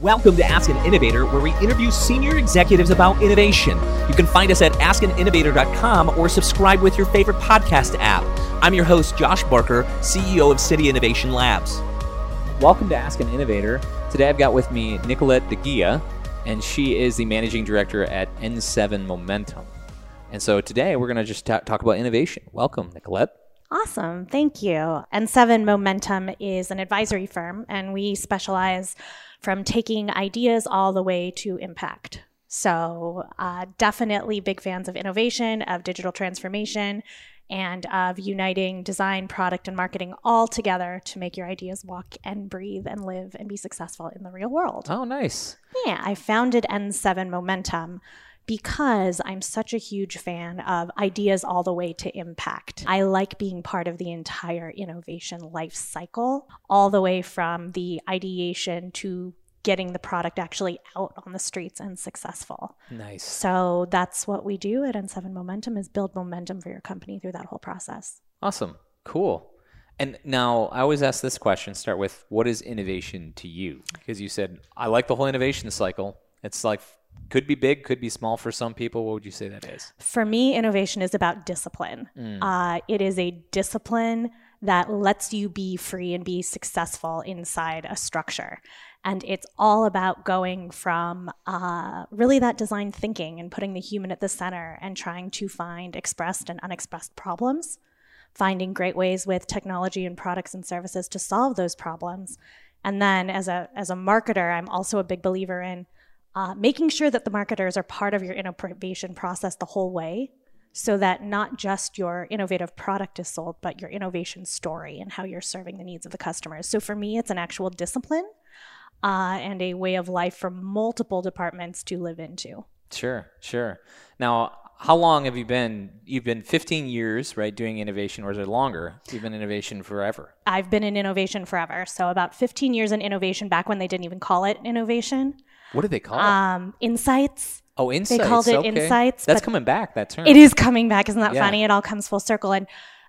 Welcome to Ask an Innovator, where we interview senior executives about innovation. You can find us at askaninnovator.com or subscribe with your favorite podcast app. I'm your host, Josh Barker, CEO of City Innovation Labs. Welcome to Ask an Innovator. Today I've got with me Nicolette de Guia, and she is the managing director at N7 Momentum. And so today we're going to just ta- talk about innovation. Welcome, Nicolette. Awesome. Thank you. N7 Momentum is an advisory firm, and we specialize from taking ideas all the way to impact. So, uh, definitely big fans of innovation, of digital transformation, and of uniting design, product, and marketing all together to make your ideas walk and breathe and live and be successful in the real world. Oh, nice. Yeah, I founded N7 Momentum because I'm such a huge fan of ideas all the way to impact. I like being part of the entire innovation life cycle, all the way from the ideation to getting the product actually out on the streets and successful. Nice. So that's what we do at N7 Momentum is build momentum for your company through that whole process. Awesome. Cool. And now I always ask this question start with what is innovation to you? Because you said, I like the whole innovation cycle. It's like could be big, could be small for some people. What would you say that is? For me, innovation is about discipline. Mm. Uh, it is a discipline that lets you be free and be successful inside a structure. And it's all about going from uh, really that design thinking and putting the human at the center and trying to find expressed and unexpressed problems, finding great ways with technology and products and services to solve those problems. And then as a, as a marketer, I'm also a big believer in uh, making sure that the marketers are part of your innovation process the whole way so that not just your innovative product is sold, but your innovation story and how you're serving the needs of the customers. So for me, it's an actual discipline uh, and a way of life for multiple departments to live into. Sure, sure. Now, how long have you been? You've been 15 years, right, doing innovation, or is it longer? You've been innovation forever. I've been in innovation forever. So about 15 years in innovation, back when they didn't even call it innovation. What did they call um, it? Insights. Oh, insights. They called it okay. insights. That's coming back. That term. It is coming back. Isn't that Yeah. funny? It all comes full circle. And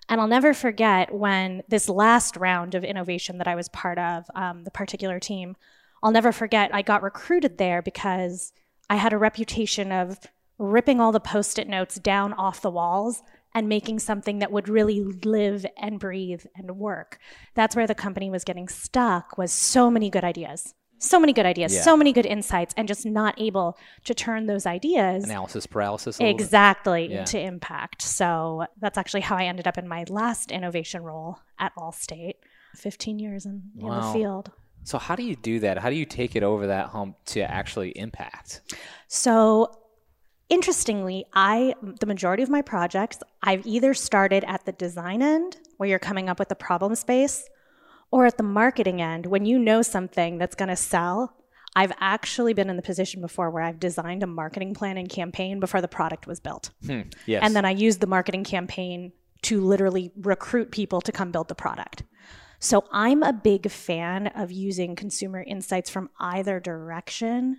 and I'll never forget when this last round of innovation that I was part of, um, the particular team. I'll never forget. I got recruited there because I had a reputation of ripping all the post-it notes down off the walls and making something that would really live and breathe and work. That's where the company was getting stuck. Was so many good ideas. So many good ideas, Yeah. so many good insights, and just not able to turn those ideas Analysis paralysis. a little bit. exactly Yeah. into impact. So that's actually how I ended up in my last innovation role at Allstate. 15 years in, in Wow. the field. So how do you do that? How do you take it over that hump to actually impact? So interestingly, I the majority of my projects I've either started at the design end where you're coming up with the problem space or at the marketing end when you know something that's going to sell. I've actually been in the position before where I've designed a marketing plan and campaign before the product was built. Hmm. Yes. And then I used the marketing campaign to literally recruit people to come build the product. So I'm a big fan of using consumer insights from either direction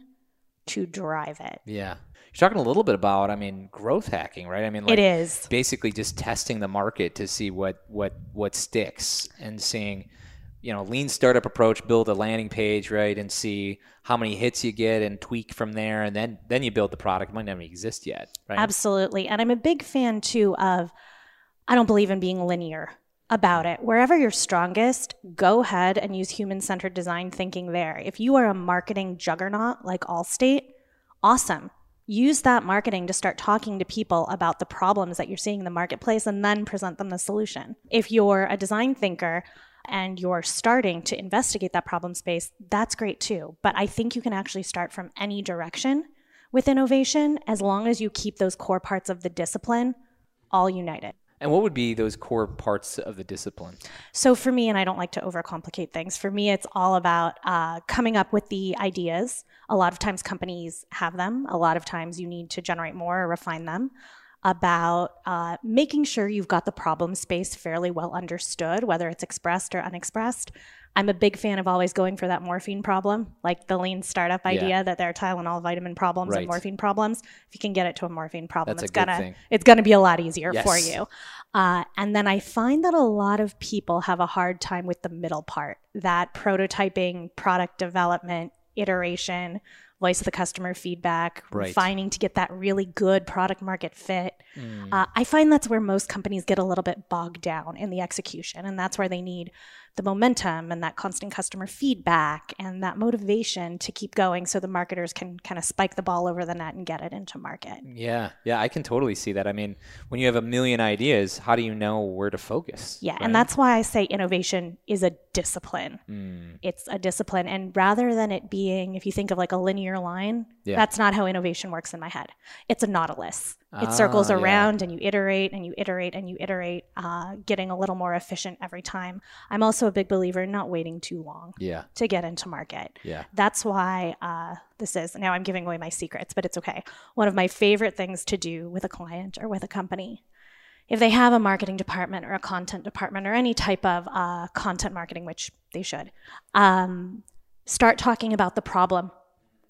to drive it. yeah. You're talking a little bit about, I mean, growth hacking, right? I mean, like it is. basically just testing the market to see what what what sticks and seeing you know lean startup approach build a landing page right and see how many hits you get and tweak from there and then then you build the product it might not exist yet right Absolutely. And I'm a big fan too of, I don't believe in being linear about it. Wherever you're strongest, go ahead and use human centered design thinking there. If you are a marketing juggernaut like Allstate, awesome. Use that marketing to start talking to people about the problems that you're seeing in the marketplace and then present them the solution. If you're a design thinker, and you're starting to investigate that problem space, that's great too. But I think you can actually start from any direction with innovation as long as you keep those core parts of the discipline all united. and what would be those core parts of the discipline So for me, and I don't like to overcomplicate things, for me, it's all about uh, coming up with the ideas. A lot of times companies have them, a lot of times you need to generate more or refine them. About uh, making sure you've got the problem space fairly well understood, whether it's expressed or unexpressed. I'm a big fan of always going for that morphine problem, like the lean startup idea that there are Tylenol vitamin problems Right. and morphine problems. If you can get it to a morphine problem, That's it's gonna thing. it's gonna be a lot easier for you. Uh, and then I find that a lot of people have a hard time with the middle part, that prototyping, product development, iteration, voice of the customer feedback, Right. refining to get that really good product market fit. Mm. Uh, I find that's where most companies get a little bit bogged down in the execution, and that's where they need the momentum and that constant customer feedback and that motivation to keep going so the marketers can kind of spike the ball over the net and get it into market. Yeah, yeah, I can totally see that. I mean, when you have a million ideas, how do you know where to focus? Yeah, right? and that's why I say innovation is a discipline. Mm, It's a discipline. And rather than it being, if you think of like a linear line, Yeah. that's not how innovation works in my head. It's a nautilus. It circles Ah, yeah. around and you iterate and you iterate and you iterate, uh, getting a little more efficient every time. I'm also a big believer in not waiting too long yeah, to get into market. yeah. That's why uh, this is now I'm giving away my secrets, but it's okay. One of my favorite things to do with a client or with a company, if they have a marketing department or a content department or any type of uh, content marketing, which they should, um, start talking about the problem.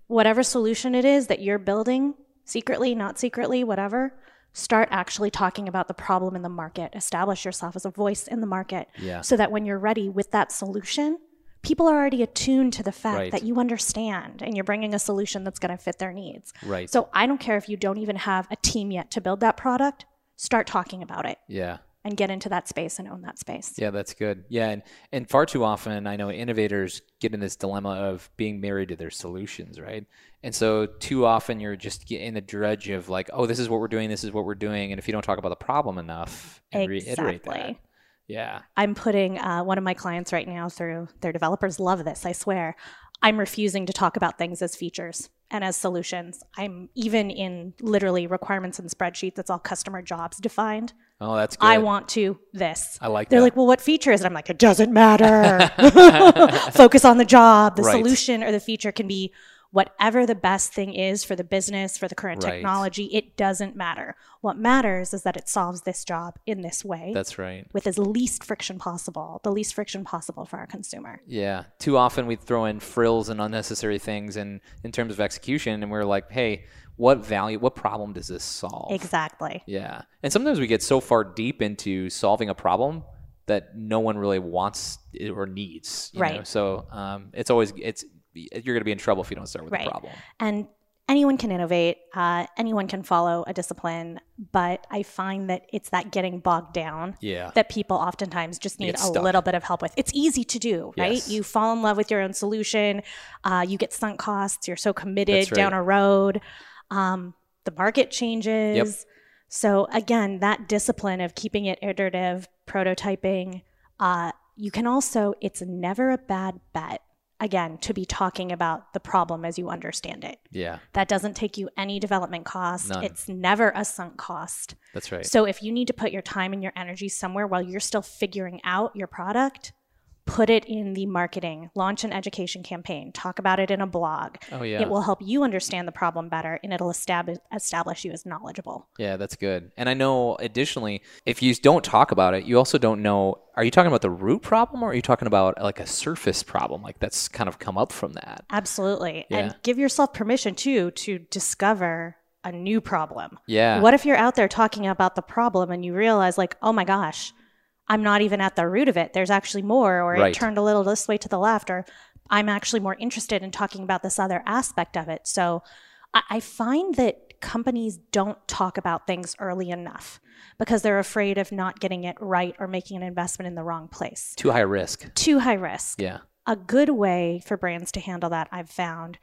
Whatever solution it is that you're building, secretly, not secretly, whatever, start actually talking about the problem in the market. Establish yourself as a voice in the market Yeah. so that when you're ready with that solution, people are already attuned to the fact Right. that you understand and you're bringing a solution that's going to fit their needs. Right. So I don't care if you don't even have a team yet to build that product, start talking about it yeah. And get into that space and own that space. Yeah, that's good. Yeah, and, and far too often, I know innovators get in this dilemma of being married to their solutions, right? And so too often you're just in the dredge of like, oh, this is what we're doing, this is what we're doing, and if you don't talk about the problem enough and reiterate that, yeah, I'm putting uh, one of my clients right now through their developers love this, I swear. I'm refusing to talk about things as features and as solutions. I'm even in literally requirements and spreadsheets, it's all customer jobs defined. Oh, that's good. I want to this. I like They're that. like, well, what feature is it? I'm like, it doesn't matter. Focus on the job. The Right. solution or the feature can be whatever the best thing is for the business, for the current Right. technology. It doesn't matter. What matters is that it solves this job in this way That's right. with as least friction possible, the least friction possible for our consumer. Yeah. Too often we throw in frills and unnecessary things and in terms of execution and we're like, hey, what value what problem does this solve? Exactly. Yeah. And sometimes we get so far deep into solving a problem that no one really wants or needs. you know? Right. So um, it's always it's you're going to be in trouble if you don't start with Right. the problem. And anyone can innovate, uh, anyone can follow a discipline, but I find that it's that getting bogged down Yeah. that people oftentimes just need a little bit of help with. It's easy to do, right? Yes. You fall in love with your own solution, uh, you get sunk costs, you're so committed right. down a road, um, the market changes. So, again, that discipline of keeping it iterative, prototyping, uh, you can also, it's never a bad bet, again, to be talking about the problem as you understand it. Yeah. That doesn't take you any development cost. None. It's never a sunk cost. That's right. So if you need to put your time and your energy somewhere while you're still figuring out your product, put it in the marketing, launch an education campaign, talk about it in a blog. Oh, yeah. It will help you understand the problem better and it'll establish establish you as knowledgeable. Yeah, that's good. And I know additionally, if you don't talk about it, you also don't know are you talking about the root problem or are you talking about like a surface problem like that's kind of come up from that? Absolutely. Yeah. And give yourself permission too to discover a new problem. Yeah. What if you're out there talking about the problem and you realize, like, oh my gosh, I'm not even at the root of it. There's actually more, or Right. it turned a little this way to the left, or I'm actually more interested in talking about this other aspect of it. So I, I find that companies don't talk about things early enough because they're afraid of not getting it right or making an investment in the wrong place. Too high risk. Too high risk Yeah. a good way for brands to handle that I've found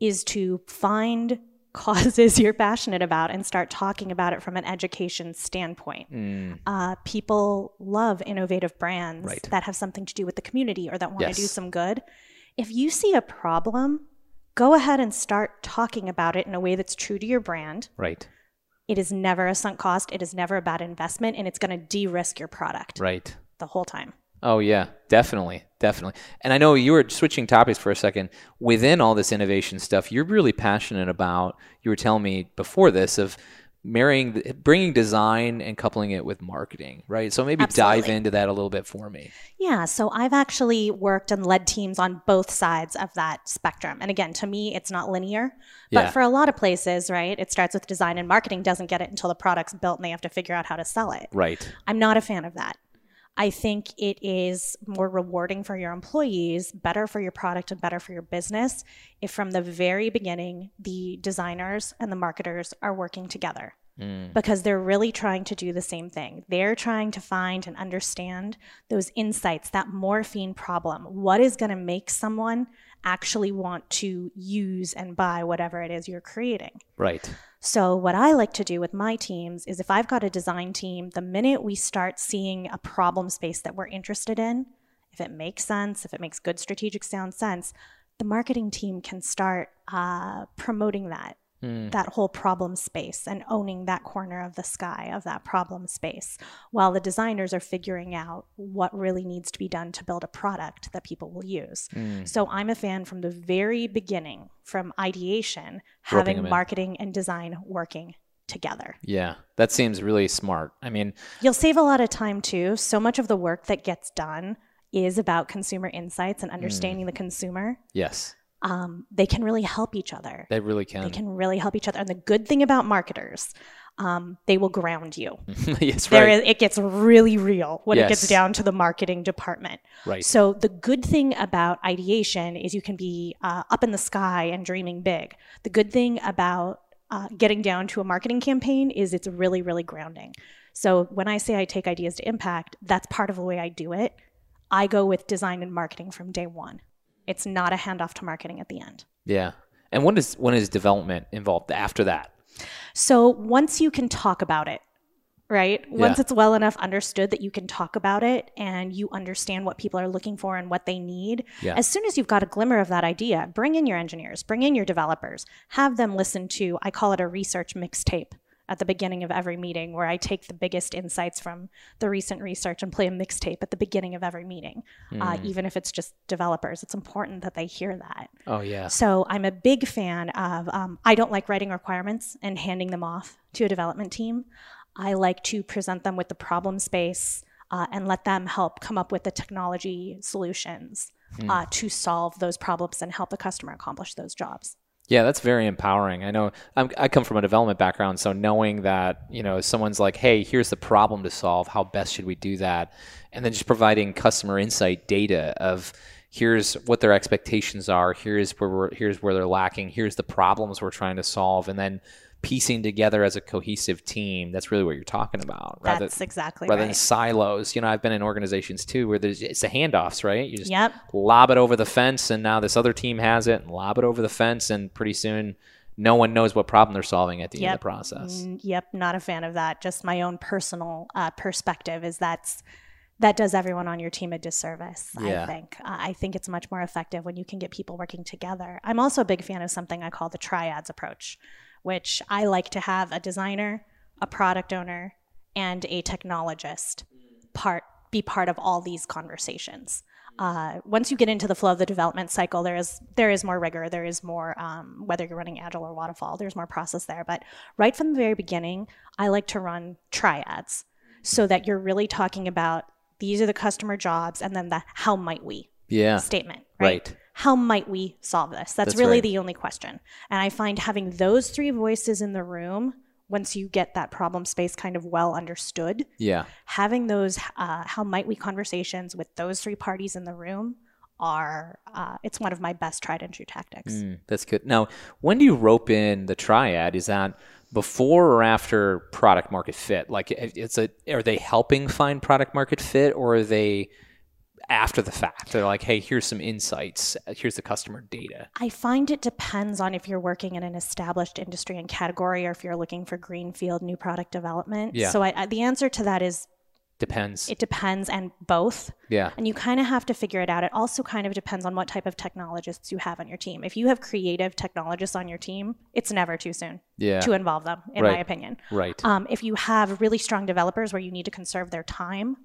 is to find causes you're passionate about and start talking about it from an education standpoint. Mm, Uh, people love innovative brands Right. that have something to do with the community or that want to do some good. If you see a problem, go ahead and start talking about it in a way that's true to your brand. right. It is never a sunk cost, it is never a bad investment, and it's going to de risk your product Right. the whole time. Oh yeah, definitely, definitely. And I know you were switching topics for a second. Within all this innovation stuff, you're really passionate about. You were telling me before this of marrying, bringing design and coupling it with marketing, right? So maybe dive into that a little bit for me. Yeah, so I've actually worked and led teams on both sides of that spectrum. And again, to me, it's not linear. But Yeah. for a lot of places, right, it starts with design and marketing doesn't get it until the product's built and they have to figure out how to sell it. Right. I'm not a fan of that. I think it is more rewarding for your employees, better for your product, and better for your business if from the very beginning the designers and the marketers are working together. Mm. Because they're really trying to do the same thing. They're trying to find and understand those insights, that morphine problem. What is going to make someone actually want to use and buy whatever it is you're creating? Right. So, what I like to do with my teams is if I've got a design team, the minute we start seeing a problem space that we're interested in, if it makes sense, if it makes good strategic sound sense, the marketing team can start uh, promoting that mm. that whole problem space and owning that corner of the sky of that problem space while the designers are figuring out what really needs to be done to build a product that people will use. Mm. So I'm a fan from the very beginning, from ideation, having marketing and design working together. Yeah, that seems really smart. I mean, you'll save a lot of time too. So much of the work that gets done is about consumer insights and mm. understanding mm. the consumer. Yes um, they can really help each other. They really can. They can really help each other. And the good thing about marketers, um, they will ground you. yes, right. Is, it gets really real when yes. it gets down to the marketing department. Right. So the good thing about ideation is you can be uh, up in the sky and dreaming big. The good thing about uh, getting down to a marketing campaign is it's really, really grounding. So when I say I take ideas to impact, that's part of the way I do it. I go with design and marketing from day one. It's not a handoff to marketing at the end. Yeah. And when is when is development involved after that? So once you can talk about it, right? Once yeah. it's well enough understood that you can talk about it and you understand what people are looking for and what they need, yeah. as soon as you've got a glimmer of that idea, bring in your engineers, bring in your developers, have them listen to, I call it a research mixtape at the beginning of every meeting where I take the biggest insights from the recent research and play a mixtape at the beginning of every meeting, mm. uh, hmm. even if it's just developers. It's important that they hear that. Oh, yeah. So I'm a big fan of, um, I don't like writing requirements and handing them off to a development team. I like to present them with the problem space uh, and let them help come up with the technology solutions mm. uh, to solve those problems and help the customer accomplish those jobs. Yeah, that's very empowering. I know I'm, i come from a development background, so knowing that you know someone's like, "Hey, here's the problem to solve. How best should we do that?" and then just providing customer insight data of here's what their expectations are, here's where we're, here's where they're lacking, here's the problems we're trying to solve, and then piecing together as a cohesive team. That's really what you're talking about. Rather, That's exactly rather right. than silos. You know, I've been in organizations too where there's it's a handoffs, right? You just yep. lob it over the fence, and now this other team has it, and lob it over the fence, and pretty soon no one knows what problem they're solving at the yep. end of the process. Yep, not a fan of that. Just my own personal uh, perspective is that's that does everyone on your team a disservice. Yeah. I think. Uh, I think it's much more effective when you can get people working together. I'm also a big fan of something I call the triads approach which I like to have a designer, a product owner, and a technologist part be part of all these conversations. Uh, once you get into the flow of the development cycle, there is there is more rigor. There is more um, whether you're running agile or waterfall. There's more process there. But right from the very beginning, I like to run triads so that you're really talking about these are the customer jobs, and then the how might we yeah. statement. Right. right how might we solve this? That's, That's really right. the only question. And I find having those three voices in the room, once you get that problem space kind of well understood, yeah, having those uh, how might we conversations with those three parties in the room are uh, it's one of my best tried and true tactics. Mm, that's good. Now, when do you rope in the triad? Is that before or after product market fit? Like, it's a are they helping find product market fit, or are they after the fact. They're like, hey, here's some insights. Here's the customer data. I find it depends on if you're working in an established industry and category or if you're looking for greenfield new product development. Yeah. So I, I, the answer to that is depends. It depends and both. Yeah. And you kind of have to figure it out. It also kind of depends on what type of technologists you have on your team. If you have creative technologists on your team, it's never too soon yeah. to involve them, in right. my opinion. Right. Um, if you have really strong developers where you need to conserve their time,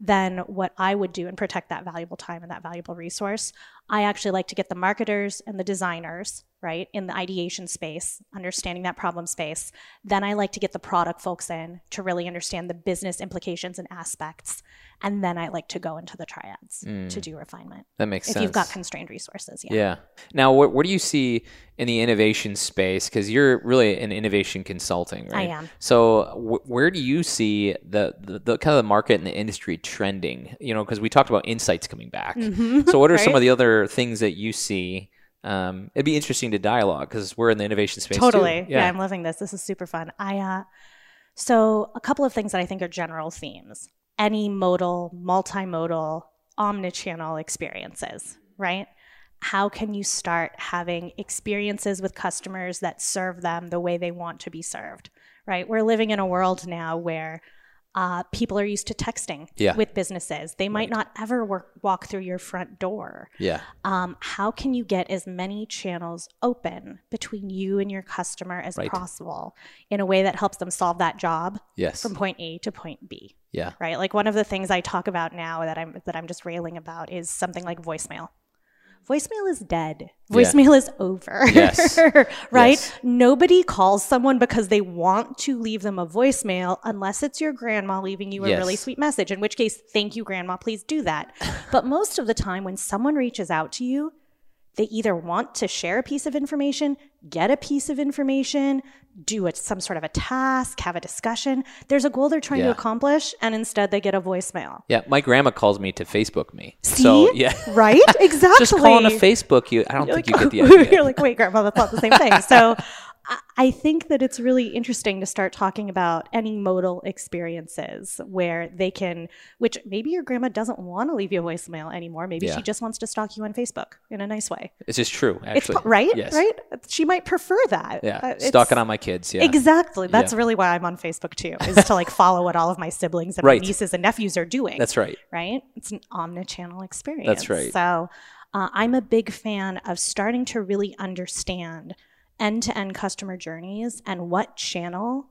then what I would do and protect that valuable time and that valuable resource. I actually like to get the marketers and the designers, right, in the ideation space, understanding that problem space. Then I like to get the product folks in to really understand the business implications and aspects. And then I like to go into the triads mm. to do refinement. That makes if sense. If you've got constrained resources, yeah. Yeah. Now, what, what do you see in the innovation space because you're really an innovation consulting, right? am. So wh- where do you see the, the, the kind of the market and the industry trending? You know, because we talked about insights coming back. So what are some of the other things that you see? Um, it'd be interesting to dialogue because we're in the innovation space. Totally. Yeah. I'm loving this. This is super fun. I uh so a couple of things that I think are general themes. Any modal, multimodal, omnichannel experiences, right? How can you start having experiences with customers that serve them the way they want to be served? Right? We're living in a world now where uh, people are used to texting Yeah. with businesses. They might not ever work, walk through your front door Yeah. um, how can you get as many channels open between you and your customer as Right. possible in a way that helps them solve that job Yes. from point A to point B? Yeah. Right? Like one of the things I talk about now that I'm that I'm just railing about is something like voicemail. Voicemail is dead. Yeah. Voicemail is over. Yes. right? Yes. Nobody calls someone because they want to leave them a voicemail unless it's your grandma leaving you a really sweet message, in which case, thank you, grandma, please do that. but most of the time, when someone reaches out to you, they either want to share a piece of information, get a piece of information, do it, some sort of a task, have a discussion. There's a goal they're trying Yeah. to accomplish, and instead they get a voicemail. Yeah. My grandma calls me to Facebook me. See? So yeah. Right? Exactly. Just calling a Facebook you. I don't You're think you get the idea. You're like, wait, grandma, that's not the same thing. So I- think that it's really interesting to start talking about any modal experiences where they can, which maybe your grandma doesn't want to leave you a voicemail anymore. Maybe Yeah. she just wants to stalk you on Facebook in a nice way. It's just true, It's actually. po- right, Yes. right. She might prefer that. Yeah. Uh, Stalking on my kids. Yeah. Exactly. That's Yeah. really why I'm on Facebook too, is to like follow what all of my siblings and Right. my nieces and nephews are doing That's right. right? It's an omnichannel experience. That's right. So uh, I'm a big fan of starting to really understand end to end customer journeys and what channel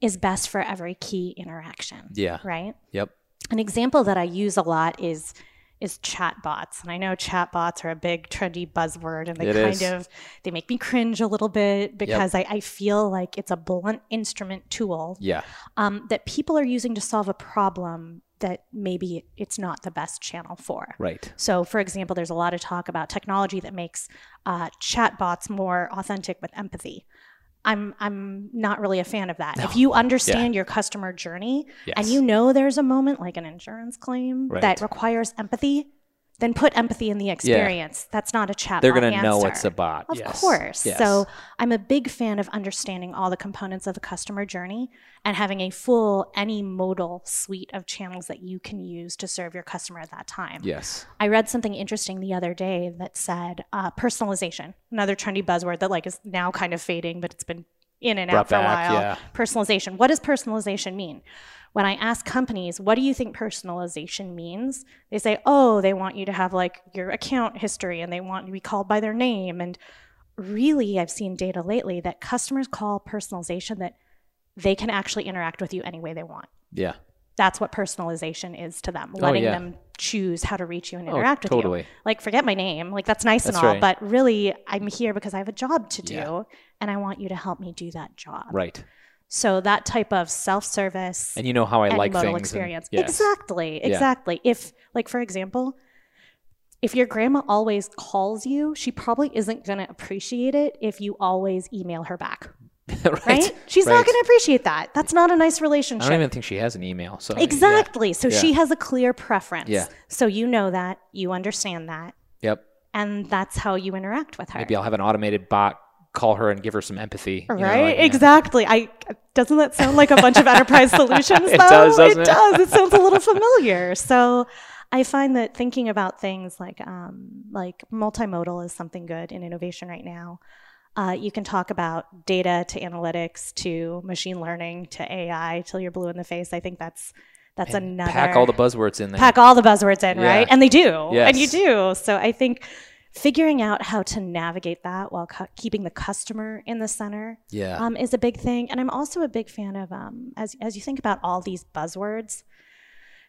is best for every key interaction. Yeah. Right. Yep. An example that I use a lot is is chatbots. And I know chatbots are a big trendy buzzword and they It kind is. of they make me cringe a little bit because I, I feel like it's a blunt instrument tool Yeah. um, that people are using to solve a problem that maybe it's not the best channel for. Right. So, for example, there's a lot of talk about technology that makes uh, chatbots more authentic with empathy. I'm I'm not really a fan of that. If you understand your customer journey and you know there's a moment like an insurance claim Right. that requires empathy, then put empathy in the experience. Yeah. That's not a chatbot. They're going to know it's a bot. Of yes. course. Yes. So I'm a big fan of understanding all the components of the customer journey and having a full any modal suite of channels that you can use to serve your customer at that time. Yes. I read something interesting the other day that said uh, personalization, another trendy buzzword that like is now kind of fading, but it's been in and Brought out for back, a while. yeah. Personalization. What does personalization mean? When I ask companies, what do you think personalization means? They say, oh, they want you to have like your account history and they want you to be called by their name. And really, I've seen data lately that customers call personalization that they can actually interact with you any way they want Yeah. that's what personalization is to them oh, letting Oh, yeah. them choose how to reach you and Oh, interact with totally. you like forget my name like that's nice That's and all right. but really i'm here because i have a job to do Yeah. and i want you to help me do that job Right. So that type of self-service And you know how I like modal things. and- experience yes. exactly Yeah. exactly if like for example if your grandma always calls you she probably isn't going to appreciate it if you always email her back right. right she's Right. not going to appreciate that that's not a nice relationship. I don't even think she has an email. So yeah. Exactly. So Yeah. she has a clear preference. Yeah. So you know that, you understand that, Yep. and that's how you interact with her. Maybe I'll have an automated bot call her and give her some empathy. you know, right? like. Exactly. I doesn't that sound like a bunch of enterprise solutions It though? does, doesn't it? it does. It sounds a little familiar. So I find that thinking about things like um, like multimodal is something good in innovation right now. Uh, you can talk about data to analytics to machine learning to AI till you're blue in the face. I think that's that's another Pack all the buzzwords in there. pack all the buzzwords in, Yeah. right? And they do. And you do. So I think figuring out how to navigate that while cu- keeping the customer in the center Yeah. um, is a big thing. And I'm also a big fan of, um, as, as you think about all these buzzwords,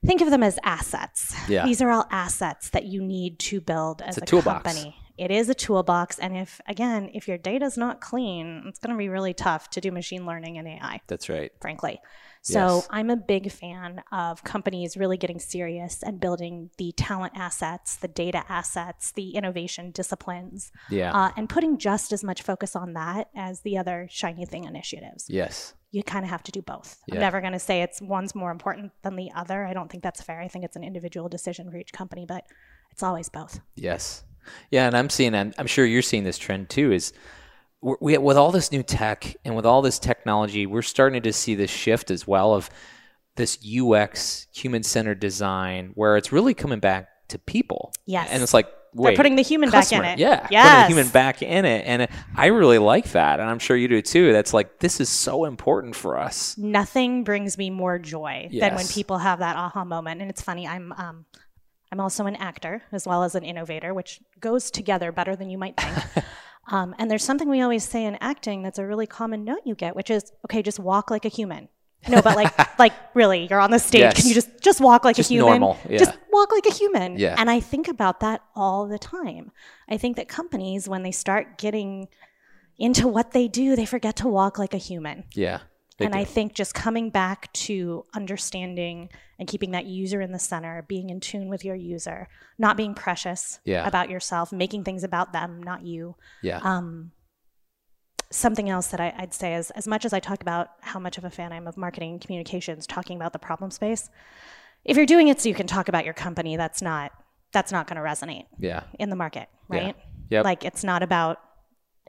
think of them as assets. Yeah. These are all assets that you need to build as a a, toolbox. company. It is a toolbox. And if, again, if your data is not clean, it's going to be really tough to do machine learning and AI, That's right. frankly. So Yes. I'm a big fan of companies really getting serious and building the talent assets, the data assets, the innovation disciplines, Yeah. uh, and putting just as much focus on that as the other shiny thing initiatives. yes. You kind of have to do both. Yeah. I'm never going to say it's one's more important than the other. I don't think that's fair. I think it's an individual decision for each company, but it's always both. Yes. Yeah, and I'm seeing, and I'm sure you're seeing this trend too. Is we with all this new tech and with all this technology, we're starting to see this shift as well of this UX, human-centered design, where it's really coming back to people. Yes. and it's like wait, They're putting the human back in it. Yeah, putting the human back in it, and I really like that, and I'm sure you do too. That's like this is so important for us. Nothing brings me more joy than when people have that aha moment. And it's funny, I'm um, I'm also an actor as well as an innovator, which goes together better than you might think. um, and there's something we always say in acting that's a really common note you get, which is okay, just walk like a human. No, but like like really, you're on the stage. Yes. Can you just just walk like Just a human? normal, yeah. Just walk like a human. Yeah. And I think about that all the time. I think that companies, when they start getting into what they do, they forget to walk like a human. Yeah, they and do. I think just coming back to understanding and keeping that user in the center, being in tune with your user, not being precious Yeah. about yourself, making things about them, not you. yeah, Um, something else that I, I'd say is as much as I talk about how much of a fan I am of marketing and communications, talking about the problem space, if you're doing it so you can talk about your company, that's not that's not going to resonate yeah, in the market, Yeah. right? Yep. Like it's not about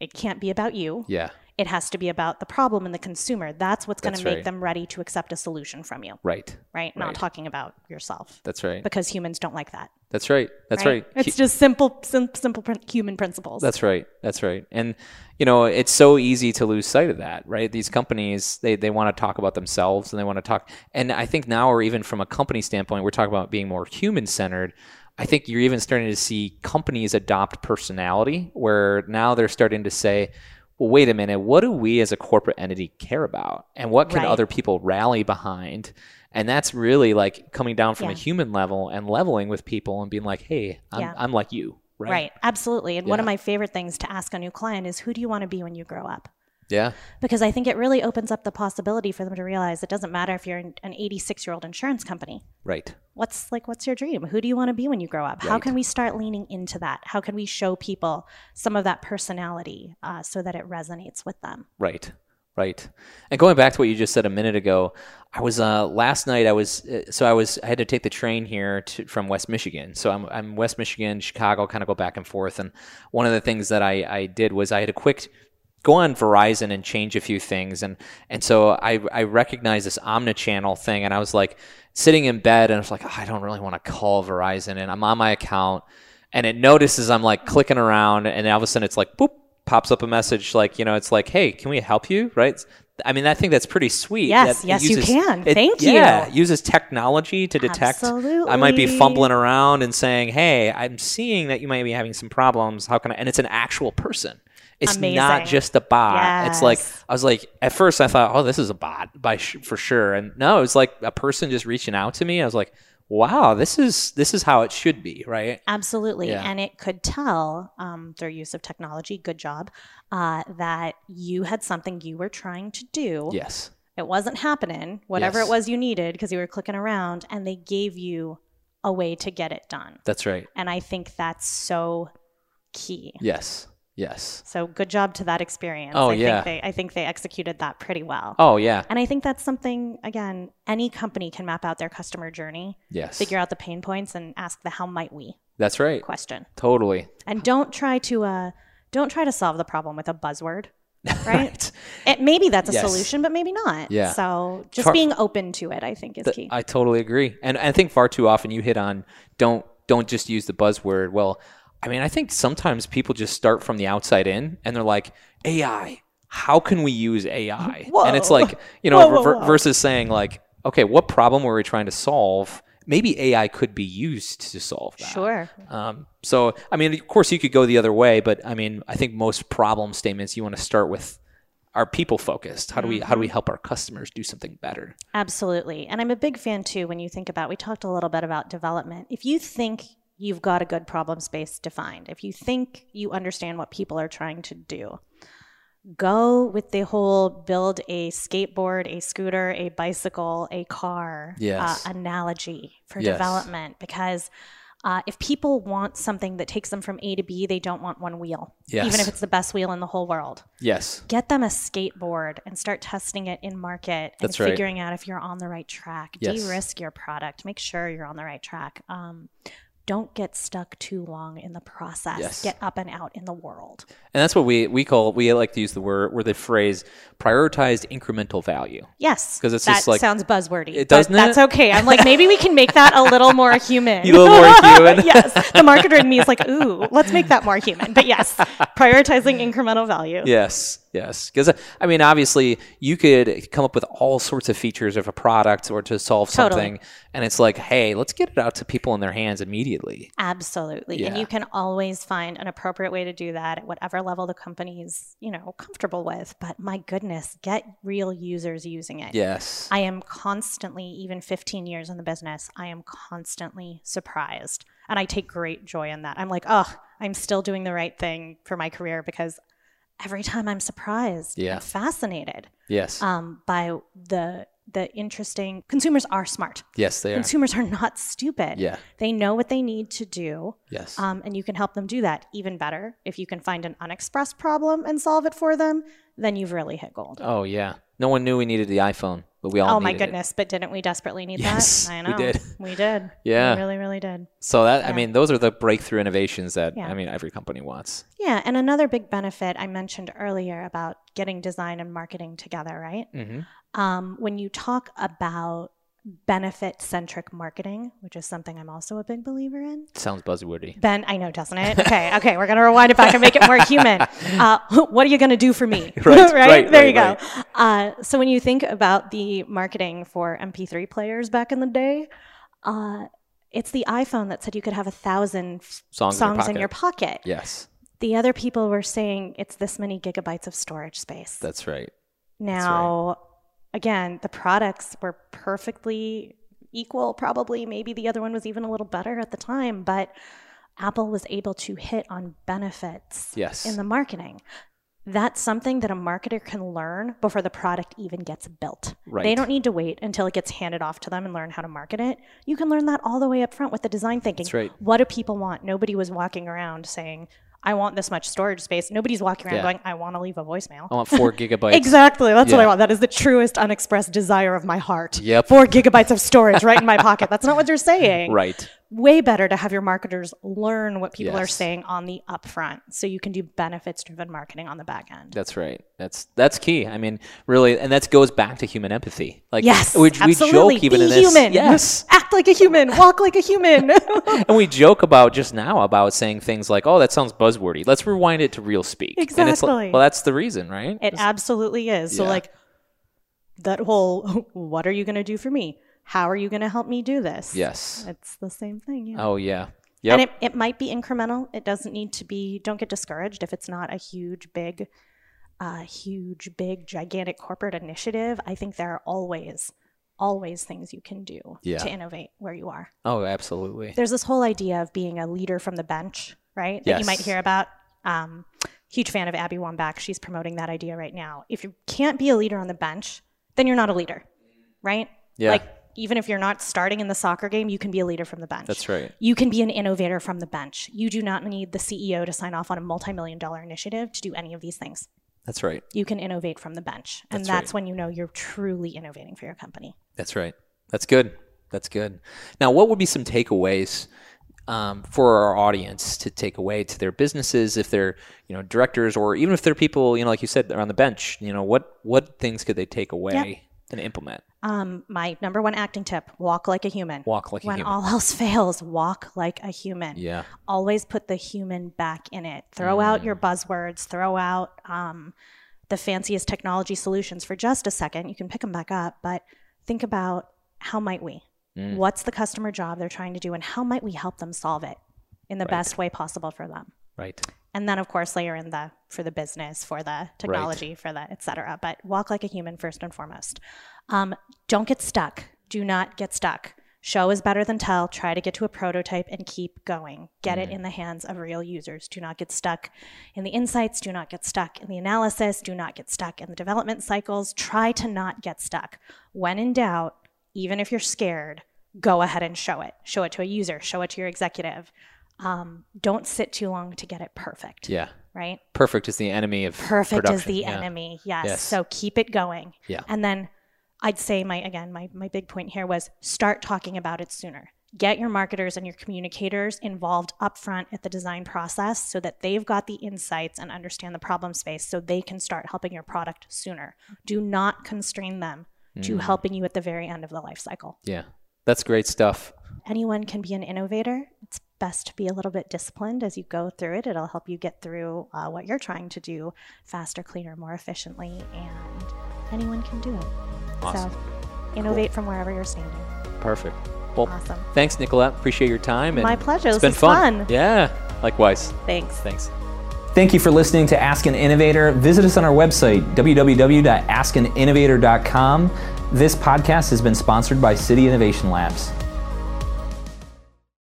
it can't be about you. yeah. It has to be about the problem and the consumer. That's what's going to make right. them ready to accept a solution from you, Right. right? Not Right. talking about yourself That's right. because humans don't like that. That's right. That's right. It's just simple, sim- simple human principles. That's right. That's right. And you know, it's so easy to lose sight of that, right? These companies, they, they want to talk about themselves and they want to talk and I think now or even from a company standpoint, we're talking about being more human centered. I think you're even starting to see companies adopt personality where now they're starting to say, well, wait a minute, what do we as a corporate entity care about? And what can Right. other people rally behind? And that's really like coming down from a human level and leveling with people and being like, hey, I'm, Yeah. I'm like you. Right. right. Absolutely. And one of my favorite things to ask a new client is, who do you want to be when you grow up? Yeah. Because I think it really opens up the possibility for them to realize it doesn't matter if you're an 86 year old insurance company. Right. What's like, what's your dream? Who do you want to be when you grow up? How can we start leaning into that? How can we show people some of that personality uh, so that it resonates with them? Right. Right. And going back to what you just said a minute ago, I was uh, last night. I was uh, so I was I had to take the train here to, from West Michigan. So I'm I'm West Michigan, Chicago, kind of go back and forth. And one of the things that I I did was I had a quick go on Verizon and change a few things. And and so I I recognized this omnichannel thing, and I was like sitting in bed, and I was like, "Oh, I don't really want to call Verizon, and I'm on my account, and it notices I'm like clicking around, and all of a sudden it's like boop pops up a message like you know it's like hey can we help you right i mean i think that's pretty sweet Yes, that yes, you can. it- Thank yeah, you. Yeah, uses technology to detect i might be fumbling around and saying hey i'm seeing that you might be having some problems how can i and it's an actual person it's not just a bot it's like i was like at first i thought oh this is a bot by sh- for sure and no it's like a person just reaching out to me i was like wow this is this is how it should be right Absolutely. Yeah. And it could tell um, through use of technology, good job, uh, that you had something you were trying to do. yes It wasn't happening, whatever Yes. it was you needed, because you were clicking around, and they gave you a way to get it done. that's right And I think that's so key. yes yes So good job to that experience. Oh, I yeah. Think they, I think they executed that pretty well. oh yeah And I think that's something, again, any company can map out their customer journey, yes figure out the pain points, and ask the how might we that's right question. totally And don't try to uh, don't try to solve the problem with a buzzword, right? Right. It, maybe that's a Yes. solution, but maybe not. Yeah. So just Far- being open to it, I think, is key. I totally agree, and I think far too often you hit on don't don't just use the buzzword. Well, I mean, I think sometimes people just start from the outside in, and they're like AI. How can we use AI? And it's like you know Whoa, whoa, whoa. versus saying like, okay, what problem were we trying to solve? Maybe AI could be used to solve that. sure. Um, so, I mean, of course, you could go the other way, but I mean, I think most problem statements you want to start with are people focused. How do we how do we help our customers do something better? Absolutely. And I'm a big fan too when you think about we talked a little bit about development. If you think you've got a good problem space defined. If you think you understand what people are trying to do, go with the whole build a skateboard, a scooter, a bicycle, a car Yes. uh, analogy for Yes. development because uh, if people want something that takes them from A to B, they don't want one wheel, Yes. even if it's the best wheel in the whole world. Yes. Get them a skateboard and start testing it in market and That's right. figuring out if you're on the right track. Yes. De-risk your product. Make sure you're on the right track. Um, don't get stuck too long in the process. Yes. Get up and out in the world. And that's what we, we call, we like to use the word, or the phrase prioritized incremental value. Yes, 'Cause it's that just like- sounds buzzwordy. It doesn't That's it? okay. I'm like maybe we can make that a little more human. A little more human. yes, the marketer in me is like, ooh, let's make that more human. But yes, prioritizing incremental value. Yes, yes. Because uh, I mean, obviously, you could come up with all sorts of features of a product or to solve Totally. something, and it's like, hey, let's get it out to people in their hands immediately. Absolutely. And you can always find an appropriate way to do that at whatever level the company's, you know, comfortable with. But my goodness, get real users using it. Yes. I am constantly, even 15 years in the business, I am constantly surprised. And I take great joy in that. I'm like, oh, I'm still doing the right thing for my career because every time I'm surprised, Yeah. I'm fascinated yes. um, by the the interesting consumers are smart. yes, they are. Consumers are not stupid. Yeah. They know what they need to do. Yes. Um, and you can help them do that even better. If you can find an unexpressed problem and solve it for them, then you've really hit gold. oh yeah. No one knew we needed the iPhone, but we all. Oh my needed it. goodness! But didn't we desperately need Yes, that? I we did. We did. Yeah. we really, really did. So that I mean, those are the breakthrough innovations that Yeah. I mean every company wants. Yeah, and another big benefit I mentioned earlier about getting design and marketing together, right? Mm-hmm. Um, when you talk about benefit centric marketing, which is something I'm also a big believer in. Sounds buzzwordy. Ben, I know, doesn't it? Okay, okay, we're gonna rewind it back and make it more human. Uh, what are you gonna do for me? Right, right, there right, you go. Uh, so when you think about the marketing for MP3 players back in the day, uh, it's the iPhone that said you could have a thousand Songs, songs in, in your pocket. Yes, The other people were saying it's this many gigabytes of storage space. that's right. Now, again, the products were perfectly equal, probably. Maybe the other one was even a little better at the time, but Apple was able to hit on benefits Yes. in the marketing. That's something that a marketer can learn before the product even gets built. They don't need to wait until it gets handed off to them and learn how to market it. You can learn that all the way up front with the design thinking. That's right. What do people want? Nobody was walking around saying, I want this much storage space. Nobody's walking around Yeah. going, I want to leave a voicemail. I want four gigabytes. Exactly. That's what I want. That is the truest unexpressed desire of my heart. Yep. Four gigabytes of storage right in my pocket. That's not what you're saying. Right. Way better to have your marketers learn what people are saying on the upfront so you can do benefits driven marketing on the back end. That's right. That's that's key. I mean, really, and that goes back to human empathy. Like, Yes. we, we joke even Be in this. human. Yes, Act like a human. Walk like a human. and we joke about just now about saying things like, "Oh, that sounds buzzwordy." Let's rewind it to real speak. And it's like, Exactly. well, that's the reason, right? It absolutely is. So, Yeah. like, that whole, what are you going to do for me? How are you going to help me do this? yes. It's the same thing. Yeah. Oh yeah. Yep. And it, it might be incremental. It doesn't need to be, don't get discouraged if it's not a huge, big, uh, huge, big, gigantic corporate initiative. I think there are always, always things you can do Yeah. to innovate where you are. oh, absolutely. There's this whole idea of being a leader from the bench, right? That you might hear about. Um, huge fan of Abby Wambach. She's promoting that idea right now. If you can't be a leader on the bench, then you're not a leader, right? Yeah. Like, even if you're not starting in the soccer game, you can be a leader from the bench. That's right. You can be an innovator from the bench. You do not need the CEO to sign off on a multi million dollar initiative to do any of these things. That's right. You can innovate from the bench. And That's that's, right. when you know you're truly innovating for your company. That's right. That's good. That's good. Now, what would be some takeaways um, for our audience to take away to their businesses if they're, you know, directors or even if they're people, you know, like you said, they're on the bench. You know, what what things could they take away and implement? Um, my number one acting tip walk like a human. Walk like a when all else fails, walk like a human. Yeah. Always put the human back in it. Throw out Mm. your buzzwords, throw out um, the fanciest technology solutions for just a second. You can pick them back up, but think about how might we? Mm. What's the customer job they're trying to do, and how might we help them solve it in the best way possible for them? Right. And then, of course, layer in the for the business, for the technology, for the et cetera. But walk like a human first and foremost. Um, don't get stuck. Do not get stuck. Show is better than tell. Try to get to a prototype and keep going. Get it in the hands of real users. Do not get stuck in the insights. Do not get stuck in the analysis. Do not get stuck in the development cycles. Try to not get stuck. When in doubt, even if you're scared, go ahead and show it. Show it to a user, show it to your executive. Um, don't sit too long to get it perfect. Yeah. Right? Perfect is the enemy of Perfect is the Yeah. enemy. Yes. Yes. So keep it going. Yeah. And then I'd say my again, my, my big point here was start talking about it sooner. Get your marketers and your communicators involved upfront at the design process so that they've got the insights and understand the problem space so they can start helping your product sooner. Do not constrain them Mm. to helping you at the very end of the life cycle. Yeah. That's great stuff. Anyone can be an innovator. It's best to be a little bit disciplined as you go through it. It'll help you get through uh, what you're trying to do faster, cleaner, more efficiently, and anyone can do it. Awesome. So innovate from wherever you're standing. Perfect. Well, Awesome. thanks, Nicolette. Appreciate your time. And My pleasure. It's This been fun. fun. Yeah. Likewise. Thanks. Thanks. Thank you for listening to Ask an Innovator. Visit us on our website, www.askaninnovator.com. This podcast has been sponsored by City Innovation Labs.